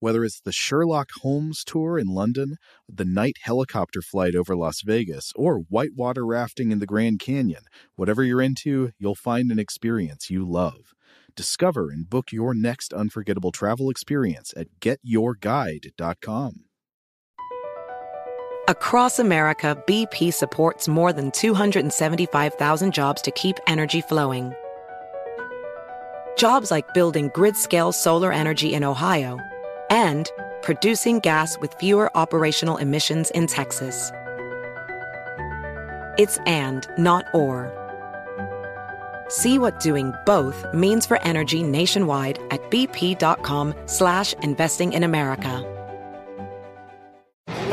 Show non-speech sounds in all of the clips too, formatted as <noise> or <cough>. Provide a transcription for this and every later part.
Whether it's the Sherlock Holmes tour in London, the night helicopter flight over Las Vegas, or whitewater rafting in the Grand Canyon, whatever you're into, you'll find an experience you love. Discover and book your next unforgettable travel experience at getyourguide.com. Across America, BP supports more than 275,000 jobs to keep energy flowing. Jobs like building grid scale solar energy in Ohio and producing gas with fewer operational emissions in Texas. It's and, not or. See what doing both means for energy nationwide at bp.com slash investing in America.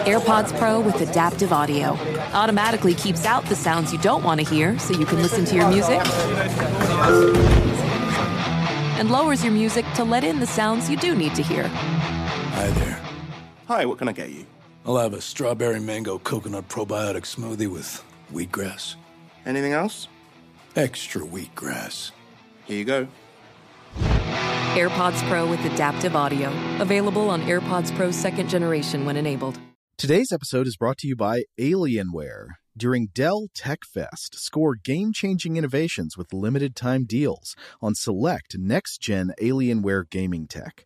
AirPods Pro with adaptive audio automatically keeps out the sounds you don't want to hear so you can listen to your music and lowers your music to let in the sounds you do need to hear. Hi there. Hi, what can I get you? I'll have a strawberry mango coconut probiotic smoothie with wheatgrass. Anything else? Extra wheatgrass. Here you go. AirPods Pro with adaptive audio. Available on AirPods Pro second generation when enabled. Today's episode is brought to you by Alienware. During Dell Tech Fest, score game changing innovations with limited time deals on select next gen Alienware gaming tech.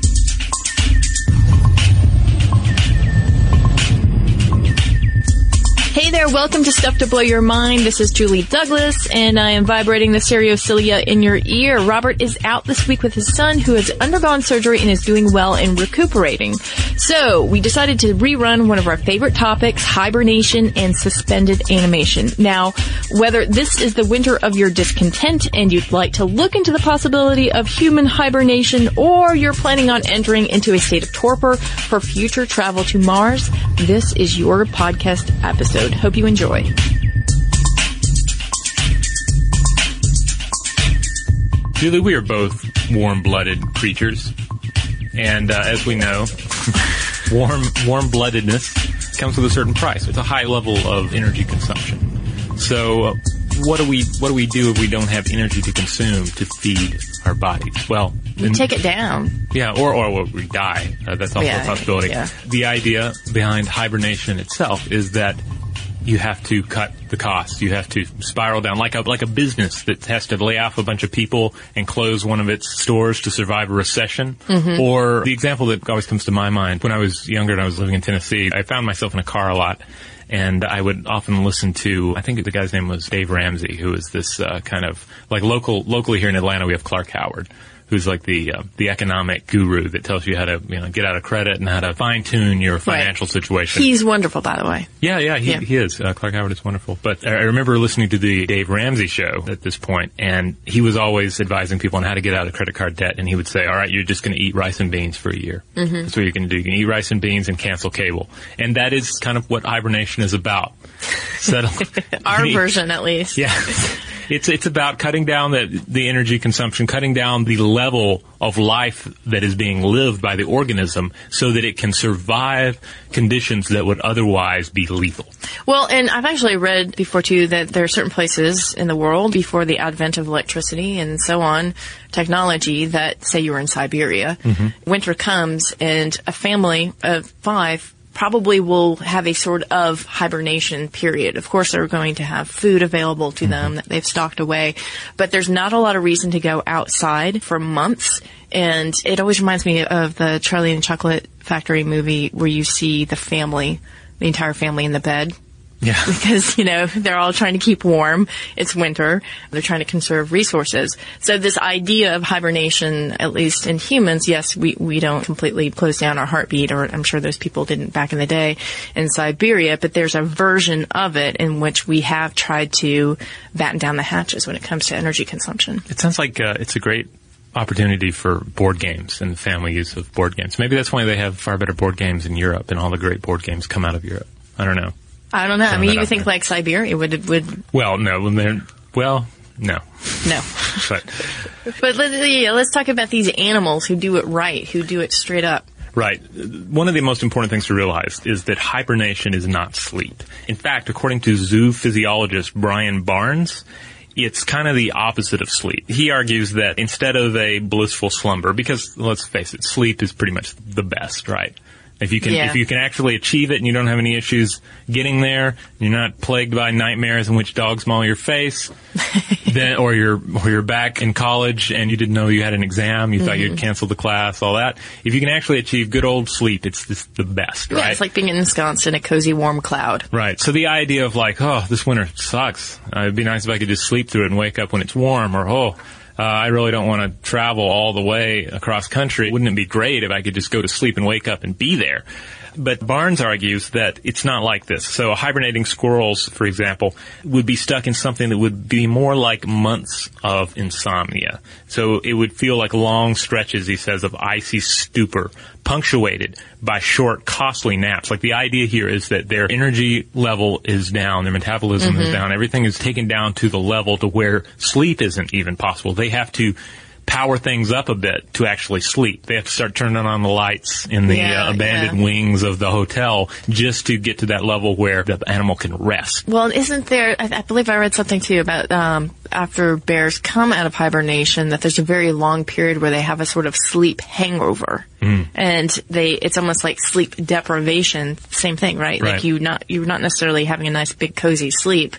there, welcome to Stuff to Blow Your Mind. This is Julie Douglas, and I am vibrating the stereocilia in your ear. Robert is out this week with his son, who has undergone surgery and is doing well and recuperating. So, we decided to rerun one of our favorite topics, hibernation and suspended animation. Now, whether this is the winter of your discontent and you'd like to look into the possibility of human hibernation, or you're planning on entering into a state of torpor for future travel to Mars, this is your podcast episode. Hope you enjoy. Julie, we are both warm-blooded creatures, and uh, as we know, <laughs> warm warm-bloodedness comes with a certain price. It's a high level of energy consumption. So, uh, what do we what do we do if we don't have energy to consume to feed our bodies? Well, You take it down. yeah, or or we die. Uh, that's also Yeah, a possibility. yeah. The idea behind hibernation itself is that you have to cut the costs. You have to spiral down like a like a business that has to lay off a bunch of people and close one of its stores to survive a recession. Mm-hmm. Or the example that always comes to my mind when I was younger and I was living in Tennessee, I found myself in a car a lot. And I would often listen to, I think the guy's name was Dave Ramsey, who is this uh, kind of like local, locally here in Atlanta, we have Clark Howard, who's like the uh, the economic guru that tells you how to you know get out of credit and how to fine tune your financial situation. He's wonderful, by the way. Yeah, yeah, he, Yeah. he is. Uh, Clark Howard is wonderful. But I remember listening to the Dave Ramsey show at this point, and he was always advising people on how to get out of credit card debt. And he would say, all right, you're just going to eat rice and beans for a year. Mm-hmm. That's what you're going to do. You can eat rice and beans and cancel cable. And that is kind of what hibernation is about. <laughs> Settle. Our <laughs> version, at least. yeah. <laughs> It's it's about cutting down the the energy consumption, cutting down the level of life that is being lived by the organism so that it can survive conditions that would otherwise be lethal. Well, and I've actually read before too that there are certain places in the world before the advent of electricity and so on, technology that say you were in Siberia, mm-hmm. winter comes and a family of five probably will have a sort of hibernation period. Of course, they're going to have food available to them mm-hmm. that they've stocked away, but there's not a lot of reason to go outside for months. And it always reminds me of the Charlie and the Chocolate Factory movie where you see the family, the entire family in the bed Yeah. <laughs> because, you know, they're all trying to keep warm. It's winter. They're trying to conserve resources. So this idea of hibernation, at least in humans, yes, we, we don't completely close down our heartbeat, or I'm sure those people didn't back in the day in Siberia, but there's a version of it in which we have tried to batten down the hatches when it comes to energy consumption. It sounds like uh, it's a great opportunity for board games and family use of board games. Maybe that's why they have far better board games in Europe, and all the great board games come out of Europe. I don't know. I don't know. I mean, you would think there. like Siberia would, would, Well, no, well, no, no. <laughs> but But let, yeah, let's talk about these animals who do it right, who do it straight up. Right. One of the most important things to realize is that hibernation is not sleep. In fact, according to zoo physiologist Brian Barnes, it's kind of the opposite of sleep. He argues that instead of a blissful slumber, because let's face it, sleep is pretty much the best, right? If you can, Yeah. if you can actually achieve it and you don't have any issues getting there, you're not plagued by nightmares in which dogs maul your face, <laughs> then, or you're, or you're back in college and you didn't know you had an exam, you thought Mm-hmm. you'd canceled the class, all that. If you can actually achieve good old sleep, it's just the best, Yeah, right? it's like being ensconced in a cozy, warm cloud. Right. So the idea of like, oh, this winter sucks. Uh, it'd be nice if I could just sleep through it and wake up when it's warm, or oh, uh, I really don't want to travel all the way across country. Wouldn't it be great if I could just go to sleep and wake up and be there? But Barnes argues that it's not like this. So hibernating squirrels, for example, would be stuck in something that would be more like months of insomnia. So it would feel like long stretches, he says, of icy stupor, punctuated by short, costly naps. Like the idea here is that their energy level is down, their metabolism is mm-hmm. down, everything is taken down to the level to where sleep isn't even possible. They have to power things up a bit to actually sleep. They have to start turning on the lights in the Yeah, uh, abandoned yeah. wings of the hotel just to get to that level where the animal can rest. Well, isn't there? I, I believe I read something too about um, after bears come out of hibernation that there's a very long period where they have a sort of sleep hangover, Hmm. and they it's almost like sleep deprivation. Same thing, right? Right. Like you not you're not necessarily having a nice big cozy sleep.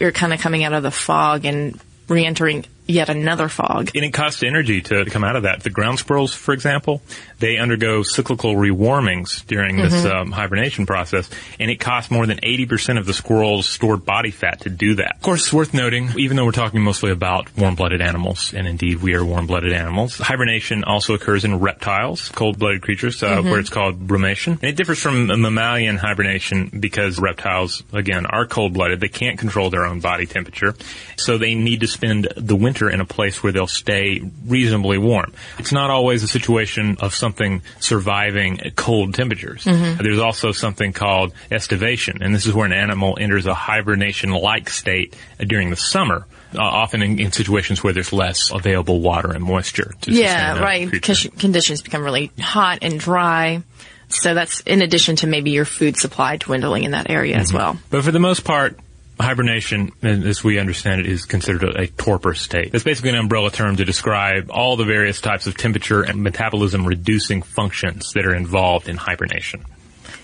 You're kind of coming out of the fog and re-entering yet another fog. And it costs energy to come out of that. The ground squirrels, for example, they undergo cyclical rewarmings during this um, hibernation process, and it costs more than 80% of the squirrel's stored body fat to do that. Of course, it's worth noting, even though we're talking mostly about warm-blooded animals, and indeed we are warm-blooded animals, hibernation also occurs in reptiles, cold-blooded creatures, uh, where it's called brumation. And it differs from mammalian hibernation because reptiles, again, are cold-blooded. They can't control their own body temperature, so they need to spend the winter in a place where they'll stay reasonably warm. It's not always a situation of something surviving cold temperatures. There's also something called estivation, and this is where an animal enters a hibernation-like state during the summer, uh, often in, in situations where there's less available water and moisture. To Yeah, right. Because conditions become really hot and dry. So that's in addition to maybe your food supply dwindling in that area Mm-hmm. as well. But for the most part, hibernation, as we understand it, is considered a, a torpor state. It's basically an umbrella term to describe all the various types of temperature and metabolism reducing functions that are involved in hibernation.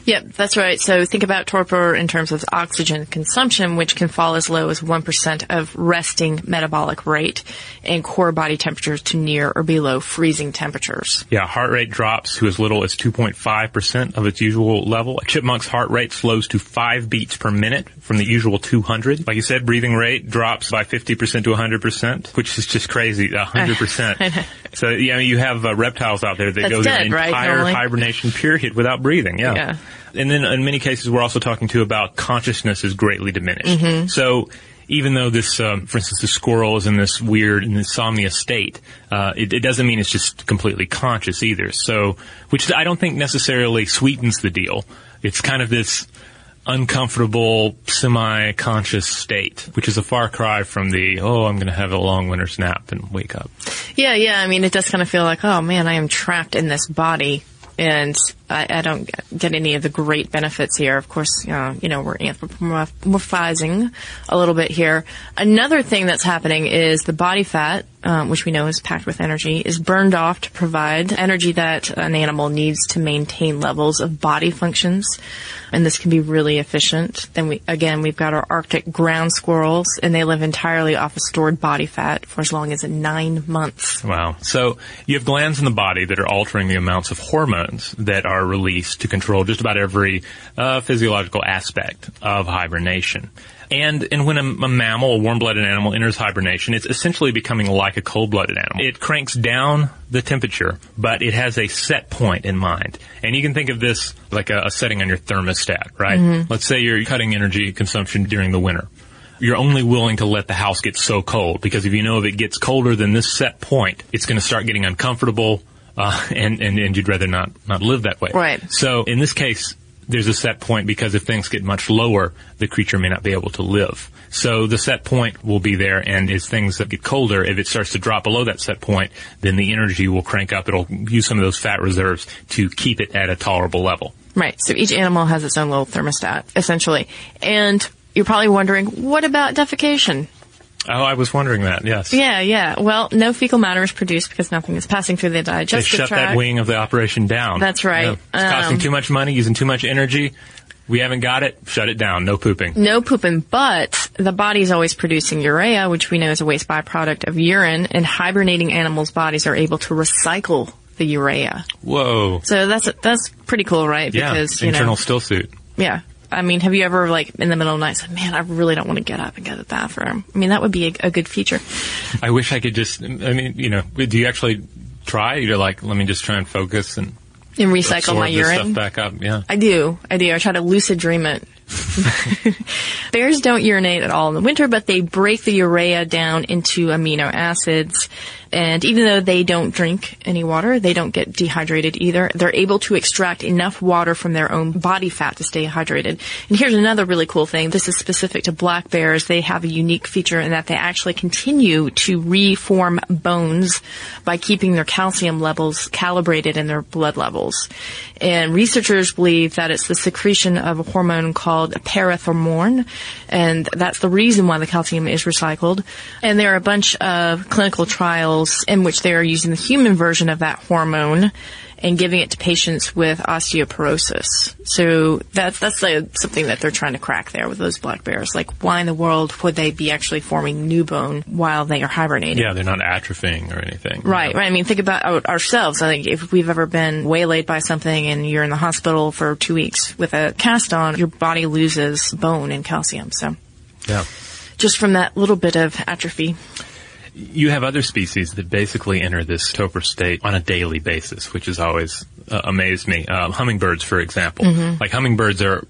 Yep, that's right. So think about torpor in terms of oxygen consumption, which can fall as low as 1% of resting metabolic rate and core body temperatures to near or below freezing temperatures. Yeah, heart rate drops to as little as 2.5% of its usual level. A chipmunk's heart rate slows to 5 beats per minute from the usual 200. Like you said, breathing rate drops by 50% to 100%, which is just crazy, 100%. <laughs> so, yeah, you have uh, reptiles out there that That's go their dead, right, entire normally? hibernation period without breathing. Yeah. Yeah. And then in many cases, we're also talking too about consciousness is greatly diminished. Mm-hmm. So, even though this, um, for instance, the squirrel is in this weird insomnia state, uh, it, it doesn't mean it's just completely conscious either. So, which I don't think necessarily sweetens the deal. It's kind of this uncomfortable, semi-conscious state, which is a far cry from the, oh, I'm going to have a long winter's nap and wake up. Yeah, yeah. I mean, it does kind of feel like, oh man, I am trapped in this body. And I, I don't get any of the great benefits here. Of course, uh, you know, we're anthropomorphizing a little bit here. Another thing that's happening is the body fat um, which we know is packed with energy, is burned off to provide energy that an animal needs to maintain levels of body functions. And this can be really efficient. Then we, again, we've got our Arctic ground squirrels and they live entirely off of stored body fat for as long as nine months. Wow. So you have glands in the body that are altering the amounts of hormones that are released to control just about every uh, physiological aspect of hibernation. And, and when a, a mammal, a warm-blooded animal enters hibernation, it's essentially becoming like a cold-blooded animal. It cranks down the temperature, but it has a set point in mind. And you can think of this like a, a setting on your thermostat, right? Let's say you're cutting energy consumption during the winter. You're only willing to let the house get so cold because if you know if it gets colder than this set point, it's going to start getting uncomfortable, uh, <laughs> and, and, and you'd rather not, not live that way. Right. So in this case, there's a set point because if things get much lower, the creature may not be able to live. So the set point will be there, and as things that get colder, if it starts to drop below that set point, then the energy will crank up. It'll use some of those fat reserves to keep it at a tolerable level. Right. So each animal has its own little thermostat, essentially. And you're probably wondering, what about defecation? Oh, I was wondering that. Yes. Yeah, yeah. Well, no fecal matter is produced because nothing is passing through the digestive tract. They shut tract. that wing of the operation down. That's right. Yeah. It's costing Um, too much money, using too much energy. We haven't got it. Shut it down. No pooping. No pooping, but the body is always producing urea, which we know is a waste byproduct of urine, and hibernating animals' bodies are able to recycle the urea. Whoa. So that's that's pretty cool, right? Yeah. Because you Internal know, still suit. yeah. I mean, have you ever like in the middle of the night said, "Man, I really don't want to get up and go to the bathroom"? I mean, that would be a, a good feature. I wish I could just. I mean, you know, do you actually try? You're like, let me just try and focus and And recycle my urine. stuff back up. Yeah. I do. I do. I try to lucid dream it. <laughs> Bears don't urinate at all in the winter, but they break the urea down into amino acids. And even though they don't drink any water, they don't get dehydrated either. They're able to extract enough water from their own body fat to stay hydrated. And here's another really cool thing. This is specific to black bears. They have a unique feature in that they actually continue to reform bones by keeping their calcium levels calibrated in their blood levels. And researchers believe that it's the secretion of a hormone called parathormone, and that's the reason why the calcium is recycled. And there are a bunch of clinical trials in which they are using the human version of that hormone and giving it to patients with osteoporosis. So that's that's like something that they're trying to crack there with those black bears. Like, why in the world would they be actually forming new bone while they are hibernating? Yeah, they're not atrophying or anything. Right, right. I mean, think about ourselves. I think if we've ever been waylaid by something and you're in the hospital for two weeks with a cast on, your body loses bone and calcium. So Yeah. just from that little bit of atrophy. You have other species that basically enter this torpor state on a daily basis, which has always uh, amazed me. Um, hummingbirds, for example, Mm-hmm. like hummingbirds are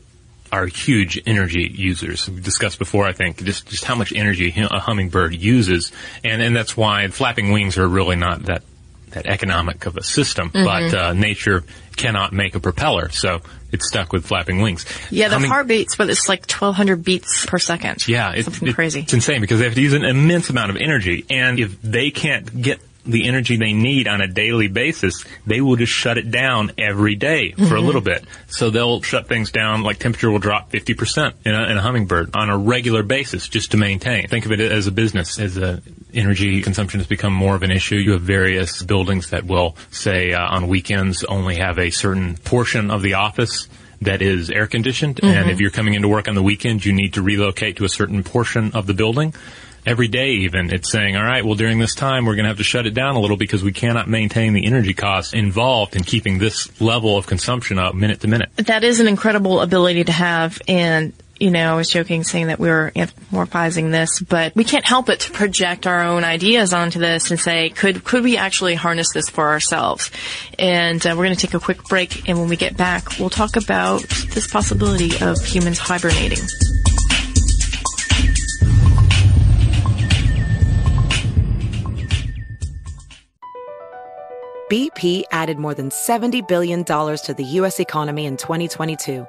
are huge energy users. We've discussed before, I think, just just how much energy a hummingbird uses, and and that's why flapping wings are really not that that economic of a system. Mm-hmm. But uh, nature cannot make a propeller, so it's stuck with flapping wings. Yeah, the Humming- heart beats, but it's like 1,200 beats per second. yeah, it- something it- crazy. It's insane because they have to use an immense amount of energy, and if they can't get the energy they need on a daily basis, they will just shut it down every day for Mm-hmm. a little bit. So they'll shut things down, like temperature will drop 50% in a, in a hummingbird on a regular basis just to maintain. Think of it as a business, as a energy consumption has become more of an issue. You have various buildings that will say uh, on weekends only have a certain portion of the office that is air conditioned, Mm-hmm. and if you're coming into work on the weekend, you need to relocate to a certain portion of the building. Every day, even, it's saying, all right, well, during this time, we're going to have to shut it down a little because we cannot maintain the energy costs involved in keeping this level of consumption up minute to minute. that is an incredible ability to have and you know, I was joking saying that we were anthropomorphizing this, but we can't help but to project our own ideas onto this and say, could could we actually harness this for ourselves? And uh, we're going to take a quick break, and when we get back, we'll talk about this possibility of humans hibernating. BP added more than $70 billion to the U.S. economy in 2022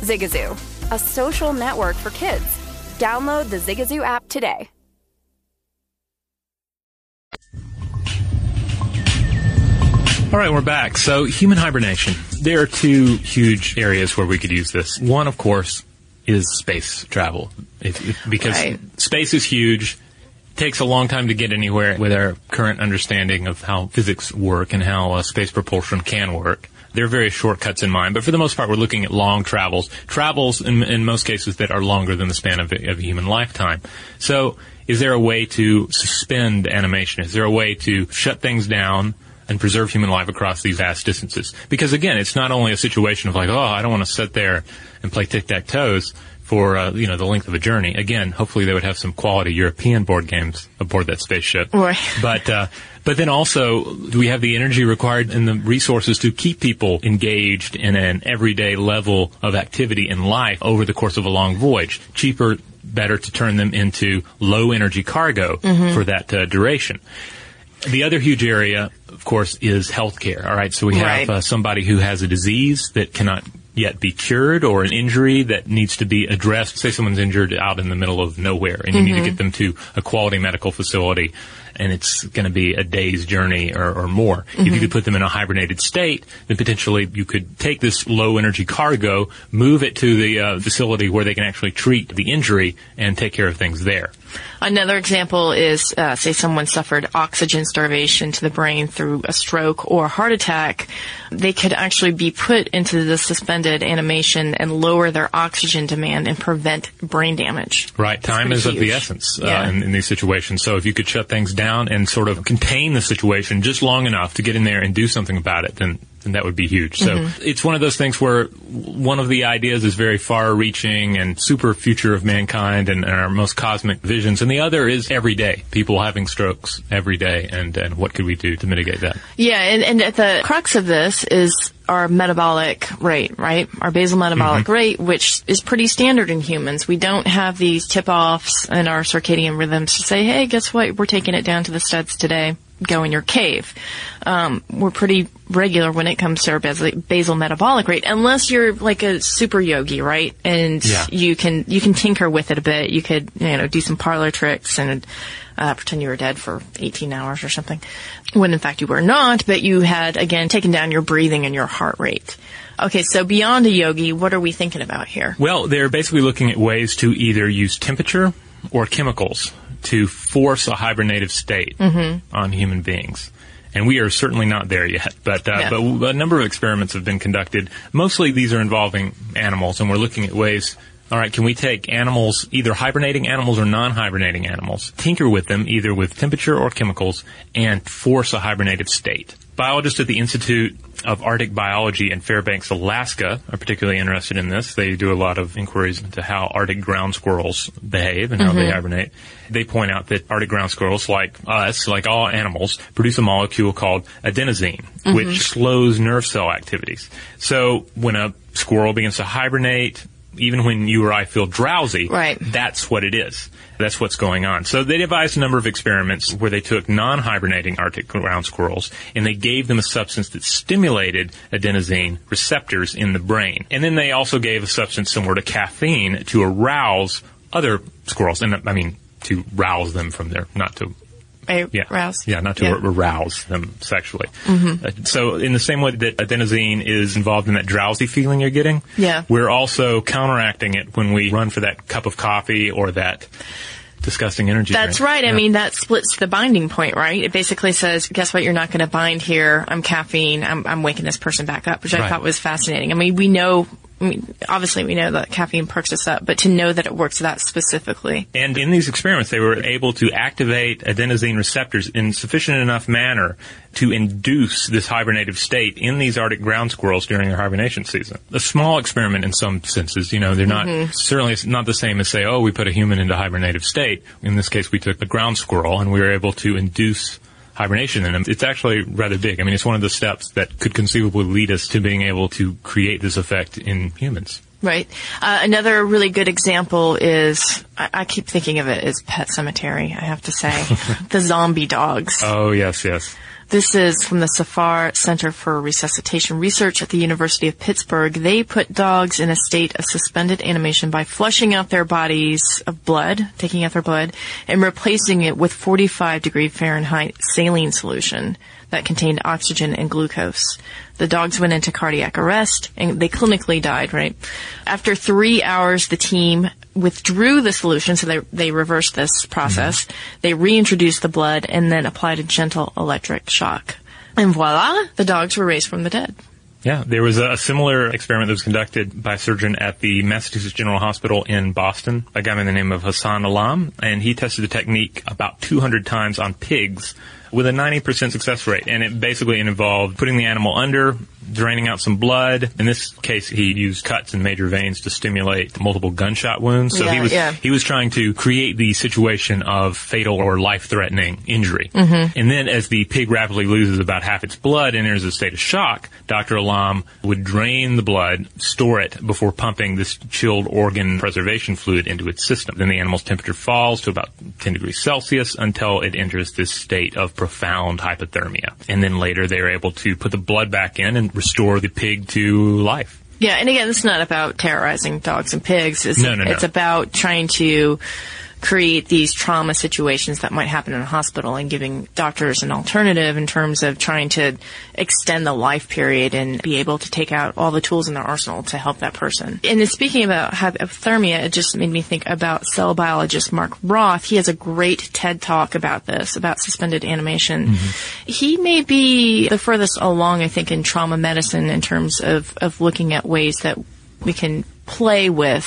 Zigazoo, a social network for kids. Download the Zigazoo app today. All right, we're back. So, human hibernation. There are two huge areas where we could use this. One, of course, is space travel. It, it, because Right. space is huge. Takes a long time to get anywhere with our current understanding of how physics work and how uh, space propulsion can work. There are various shortcuts in mind, but for the most part, we're looking at long travels. Travels, in, in most cases, that are longer than the span of of a human lifetime. So, is there a way to suspend animation? Is there a way to shut things down? and preserve human life across these vast distances. Because again, it's not only a situation of like, oh, I don't want to sit there and play tic-tac-toes for, uh, you know, the length of a journey. Again, hopefully they would have some quality European board games aboard that spaceship. Right. But, uh, but then also, do we have the energy required and the resources to keep people engaged in an everyday level of activity in life over the course of a long voyage? Cheaper, better to turn them into low energy cargo Mhm. for that uh, duration. The other huge area, of course, is healthcare. All right, so we have Right. uh, somebody who has a disease that cannot yet be cured, or an injury that needs to be addressed. Say someone's injured out in the middle of nowhere, and you need to Mhm. get them to a quality medical facility, and it's going to be a day's journey or, or more. If you Mhm. could put them in a hibernated state, then potentially you could take this low energy cargo, move it to the uh, facility where they can actually treat the injury and take care of things there. Another example is, uh, say someone suffered oxygen starvation to the brain through a stroke or a heart attack. They could actually be put into the suspended animation and lower their oxygen demand and prevent brain damage. Right. Time is of the essence uh, Yeah. in, in these situations. So if you could shut things down and sort of contain the situation just long enough to get in there and do something about it, then then that would be huge. So Mhm. it's one of those things where one of the ideas is very far-reaching and super future of mankind and, and our most cosmic visions, and the other is every day people having strokes every day, and and what could we do to mitigate that? Yeah, and, and at the crux of this is our metabolic rate, right? Our basal metabolic rate, which is pretty standard in humans. We don't have these tip-offs in our circadian rhythms to say, hey, guess what? We're taking it down to the studs today. go in your cave. Um, we're pretty regular when it comes to our basal, basal metabolic rate, unless you're like a super yogi, right? And Yeah. you can you can tinker with it a bit. You could you know do some parlor tricks and uh, pretend you were dead for 18 hours or something, when in fact you were not. But you had again taken down your breathing and your heart rate. Okay, so beyond a yogi, what are we thinking about here? Well, they're basically looking at ways to either use temperature or chemicals to force a hibernative state Mhm. on human beings. And we are certainly not there yet, but uh, Yeah. but a number of experiments have been conducted. Mostly these are involving animals, and we're looking at ways. All right, can we take animals, either hibernating animals or non-hibernating animals, tinker with them either with temperature or chemicals, and force a hibernative state? Biologists at the Institute of Arctic Biology in Fairbanks, Alaska, are particularly interested in this. They do a lot of inquiries into how Arctic ground squirrels behave and how they Mhm. hibernate. They point out that Arctic ground squirrels, like us, like all animals, produce a molecule called adenosine, Mhm. which slows nerve cell activities. So when a squirrel begins to hibernate, even when you or I feel drowsy, Right. that's what it is. That's what's going on. So they devised a number of experiments where they took non-hibernating Arctic ground squirrels and they gave them a substance that stimulated adenosine receptors in the brain. And then they also gave a substance similar to caffeine to arouse other squirrels. And I mean, to rouse them from their, not to yeah. rouse. Yeah, not to Yeah. arouse them sexually. Mhm. Uh, so, in the same way that adenosine is involved in that drowsy feeling you're getting, Yeah. we're also counteracting it when we run for that cup of coffee or that disgusting energy. That's drink. right. I mean, that splits the binding point, right? It basically says, guess what? You're not going to bind here. I'm caffeine. I'm, I'm waking this person back up, which I Right. thought was fascinating. I mean, we know, I mean, obviously we know that caffeine perks us up, but to know that it works that specifically. And in these experiments, they were able to activate adenosine receptors in sufficient enough manner to induce this hibernative state in these Arctic ground squirrels during their hibernation season. A small experiment in some senses, you know, they're not, Mhm. certainly it's not the same as say, oh, we put a human into hibernative state. In this case, we took the ground squirrel and we were able to induce hibernation in them. It's actually rather big. I mean, it's one of the steps that could conceivably lead us to being able to create this effect in humans. Right. Uh, another really good example is, I, I keep thinking of it as Pet Sematary, I have to say. <laughs> the zombie dogs. Oh, yes, yes. This is from the Safar Center for Resuscitation Research at the University of Pittsburgh. They put dogs in a state of suspended animation by flushing out their bodies of blood, taking out their blood, and replacing it with 45 degree Fahrenheit saline solution that contained oxygen and glucose. The dogs went into cardiac arrest and they clinically died, right? After three hours, the team withdrew the solution, so they, they reversed this process. Mm-hmm. They reintroduced the blood and then applied a gentle electric shock. And voila, the dogs were raised from the dead. Yeah, there was a, a similar experiment that was conducted by a surgeon at the Massachusetts General Hospital in Boston, a guy by the name of Hasan Alam, and he tested the technique about 200 times on pigs with a 90% success rate. And it basically involved putting the animal under, draining out some blood. In this case, he used cuts in major veins to stimulate multiple gunshot wounds. So he was yeah. he was trying to create the situation of fatal or life-threatening injury. Mhm. And then as the pig rapidly loses about half its blood and enters a state of shock, Dr. Alam would drain the blood, store it before pumping this chilled organ preservation fluid into its system. Then the animal's temperature falls to about 10 degrees Celsius until it enters this state of profound hypothermia. And then later they're able to put the blood back in and restore the pig to life. Yeah, and again, it's not about terrorizing dogs and pigs. It's, No, no, no. it's about trying to create these trauma situations that might happen in a hospital and giving doctors an alternative in terms of trying to extend the life period and be able to take out all the tools in their arsenal to help that person. And speaking about hypothermia, it just made me think about cell biologist Mark Roth. He has a great TED talk about this, about suspended animation. Mm-hmm. He may be the furthest along, I think, in trauma medicine in terms of, of looking at ways that we can play with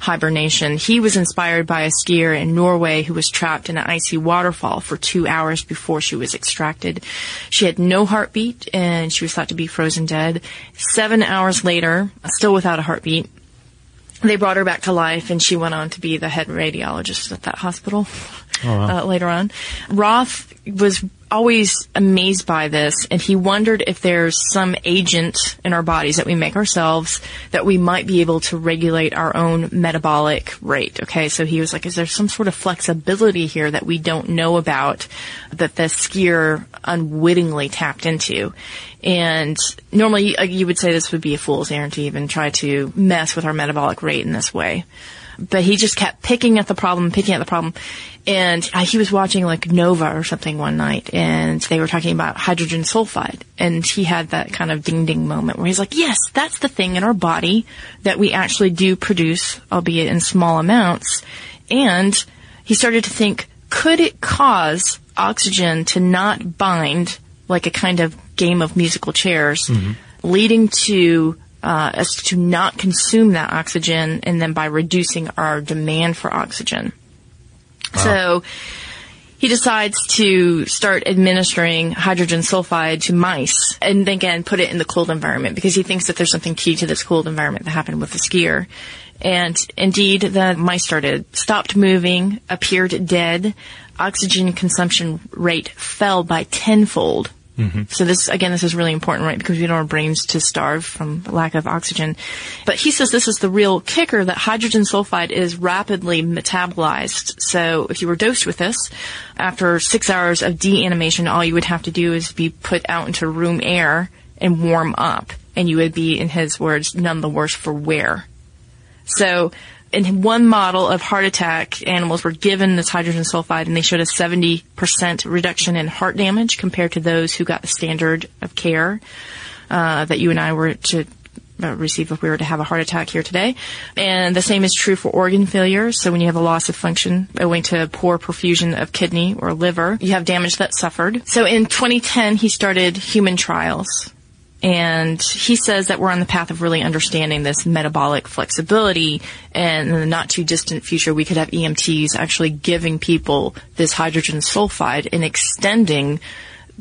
hibernation. He was inspired by a skier in Norway who was trapped in an icy waterfall for two hours before she was extracted. She had no heartbeat and she was thought to be frozen dead. Seven hours later, still without a heartbeat, they brought her back to life and she went on to be the head radiologist at that hospital Oh, wow. uh, later on. Roth was always amazed by this, and he wondered if there's some agent in our bodies that we make ourselves that we might be able to regulate our own metabolic rate. Okay, so he was like, is there some sort of flexibility here that we don't know about that the skier unwittingly tapped into? And normally uh, you would say this would be a fool's errand to even try to mess with our metabolic rate in this way. But he just kept picking at the problem, picking at the problem. And uh, he was watching like Nova or something one night and they were talking about hydrogen sulfide. And he had that kind of ding ding moment where he's like, yes, that's the thing in our body that we actually do produce, albeit in small amounts. And he started to think, could it cause oxygen to not bind like a kind of game of musical chairs, mm-hmm. leading to uh, us to not consume that oxygen, and then by reducing our demand for oxygen. So he decides to start administering hydrogen sulfide to mice and then again put it in the cold environment because he thinks that there's something key to this cold environment that happened with the skier. And indeed, the mice started, stopped moving, appeared dead. Oxygen consumption rate fell by tenfold Mm-hmm. So this, again, this is really important, right? Because we don't want our brains to starve from lack of oxygen. But he says this is the real kicker that hydrogen sulfide is rapidly metabolized. So if you were dosed with this, after six hours of deanimation, all you would have to do is be put out into room air and warm up. And you would be, in his words, none the worse for wear. So in one model of heart attack, animals were given this hydrogen sulfide and they showed a 70% reduction in heart damage compared to those who got the standard of care uh, that you and I were to uh, receive if we were to have a heart attack here today. And the same is true for organ failure. So when you have a loss of function owing to poor perfusion of kidney or liver, you have damage that suffered. So in 2010, he started human trials and he says that we're on the path of really understanding this metabolic flexibility. And in the not too distant future, we could have EMTs actually giving people this hydrogen sulfide and extending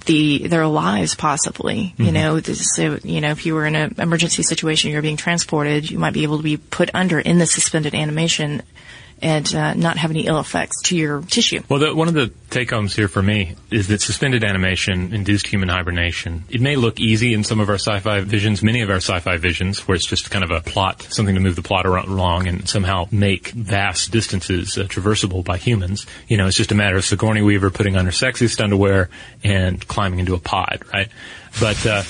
the their lives possibly. Mm-hmm. You know, so you know, if you were in an emergency situation, you're being transported, you might be able to be put under in the suspended animation and uh, not have any ill effects to your tissue. Well, the, one of the take homes here for me is that suspended animation induced human hibernation. It may look easy in some of our sci-fi visions, many of our sci-fi visions, where it's just kind of a plot, something to move the plot around along and somehow make vast distances uh, traversable by humans. You know, it's just a matter of Sigourney Weaver putting on her sexiest underwear and climbing into a pod, right? But, uh,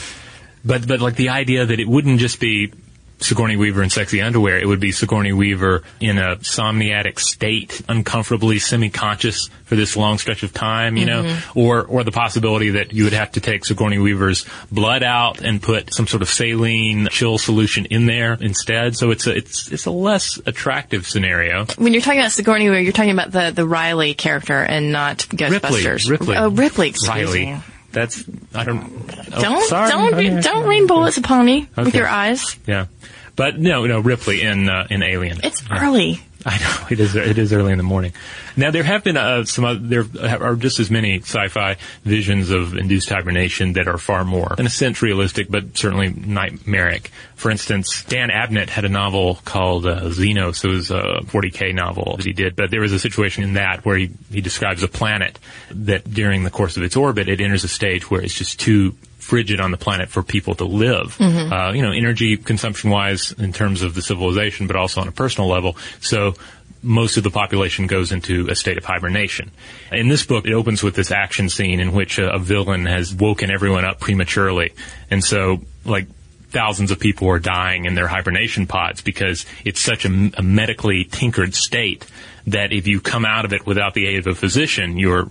but, but like the idea that it wouldn't just be Sigourney Weaver in sexy underwear, it would be Sigourney Weaver in a somniatic state, uncomfortably semi-conscious for this long stretch of time, you mm-hmm. know, or or the possibility that you would have to take Sigourney Weaver's blood out and put some sort of saline chill solution in there instead. So it's a it's it's a less attractive scenario. When you're talking about Sigourney Weaver, you're talking about the the Riley character and not Ghostbusters. Ripley. Ripley. Oh, Ripley. Excuse Riley. Me. That's I don't. Oh, don't sorry. don't don't rain bullets upon me okay. with your eyes. Yeah. But no, no, Ripley in uh, in Alien. It's early. I know <laughs> it is. It is early in the morning. Now there have been uh, some. Other, there are just as many sci-fi visions of induced hibernation that are far more, in a sense, realistic, but certainly nightmaric. For instance, Dan Abnett had a novel called uh, Xenos. It was a 40k novel that he did, but there was a situation in that where he he describes a planet that during the course of its orbit it enters a stage where it's just too frigid on the planet for people to live. Mm-hmm. Uh, you know, energy consumption wise in terms of the civilization, but also on a personal level. So most of the population goes into a state of hibernation. In this book, it opens with this action scene in which a, a villain has woken everyone up prematurely. And so, like, thousands of people are dying in their hibernation pods because it's such a, a medically tinkered state that if you come out of it without the aid of a physician, you're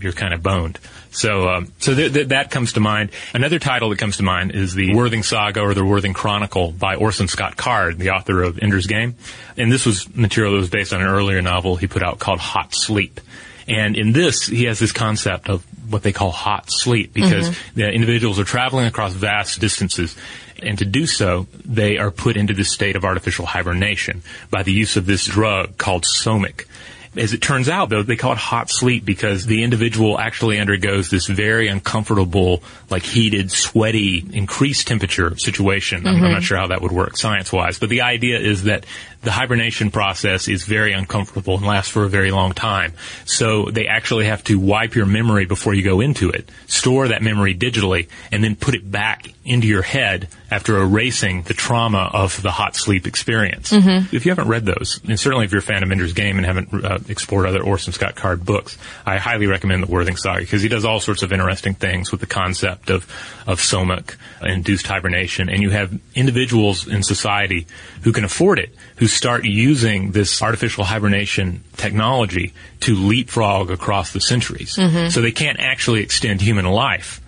you're kind of boned. So, um, so th- th- that comes to mind. Another title that comes to mind is the Worthing Saga or the Worthing Chronicle by Orson Scott Card, the author of Ender's Game. And this was material that was based on an earlier novel he put out called Hot Sleep. And in this, he has this concept of what they call hot sleep because mm-hmm. the individuals are traveling across vast distances. And to do so, they are put into this state of artificial hibernation by the use of this drug called somec. As it turns out, though, they call it hot sleep because the individual actually undergoes this very uncomfortable, like heated, sweaty, increased temperature situation. Mm-hmm. I'm, I'm, not sure how that would work science-wise, but the idea is that the hibernation process is very uncomfortable and lasts for a very long time. So they actually have to wipe your memory before you go into it, store that memory digitally, and then put it back into your head after erasing the trauma of the hot sleep experience. Mm-hmm. If you haven't read those, and certainly if you're a fan of Ender's Game and haven't uh, explored other Orson Scott Card books, I highly recommend the Worthing Saga because he does all sorts of interesting things with the concept of of somec induced hibernation, and you have individuals in society who can afford it who start using this artificial hibernation technology to leapfrog across the centuries. Mhm. So they can't actually extend human life,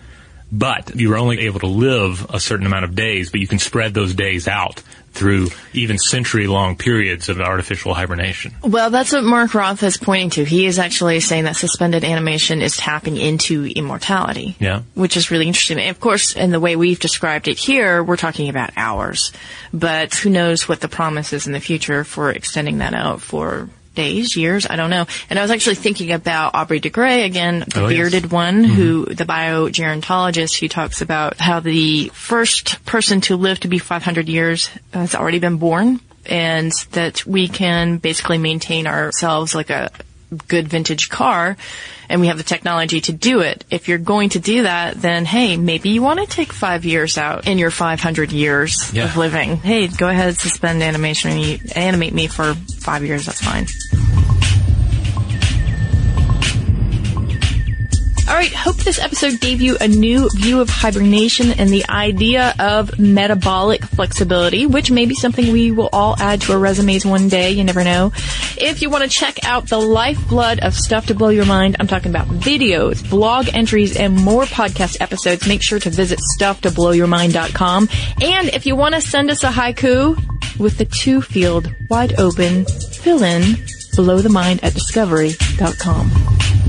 but you're only able to live a certain amount of days, but you can spread those days out through even century long periods of artificial hibernation. Well, that's what Mark Roth is pointing to. He is actually saying that suspended animation is tapping into immortality. Yeah. Which is really interesting. And of course, in the way we've described it here, we're talking about hours. But who knows what the promise is in the future for extending that out for days, years, I don't know. And I was actually thinking about Aubrey de Grey again, the Oh, yes. bearded one, mm-hmm. who, the biogerontologist, who talks about how the first person to live to be 500 years has already been born and that we can basically maintain ourselves like a good vintage car and we have the technology to do it. If you're going to do that, then hey, maybe you want to take five years out in your 500 years Yeah. of living. Hey, go ahead, suspend animation and animate me for five years. That's fine. All right, hope this episode gave you a new view of hibernation and the idea of metabolic flexibility, which may be something we will all add to our resumes one day. You never know. If you want to check out the lifeblood of stuff to blow your mind, I'm talking about videos, blog entries, and more podcast episodes. Make sure to visit stufftoblowyourmind.com. And if you want to send us a haiku with the two field wide open fill in blow the mind at discovery.com.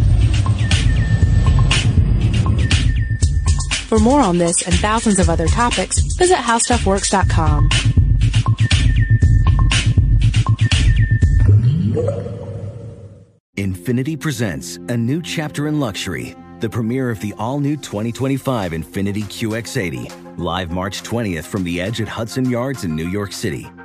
For more on this and thousands of other topics, visit howstuffworks.com. Infiniti presents a new chapter in luxury, the premiere of the all new 2025 Infiniti QX80, live March 20th from the edge at Hudson Yards in New York City,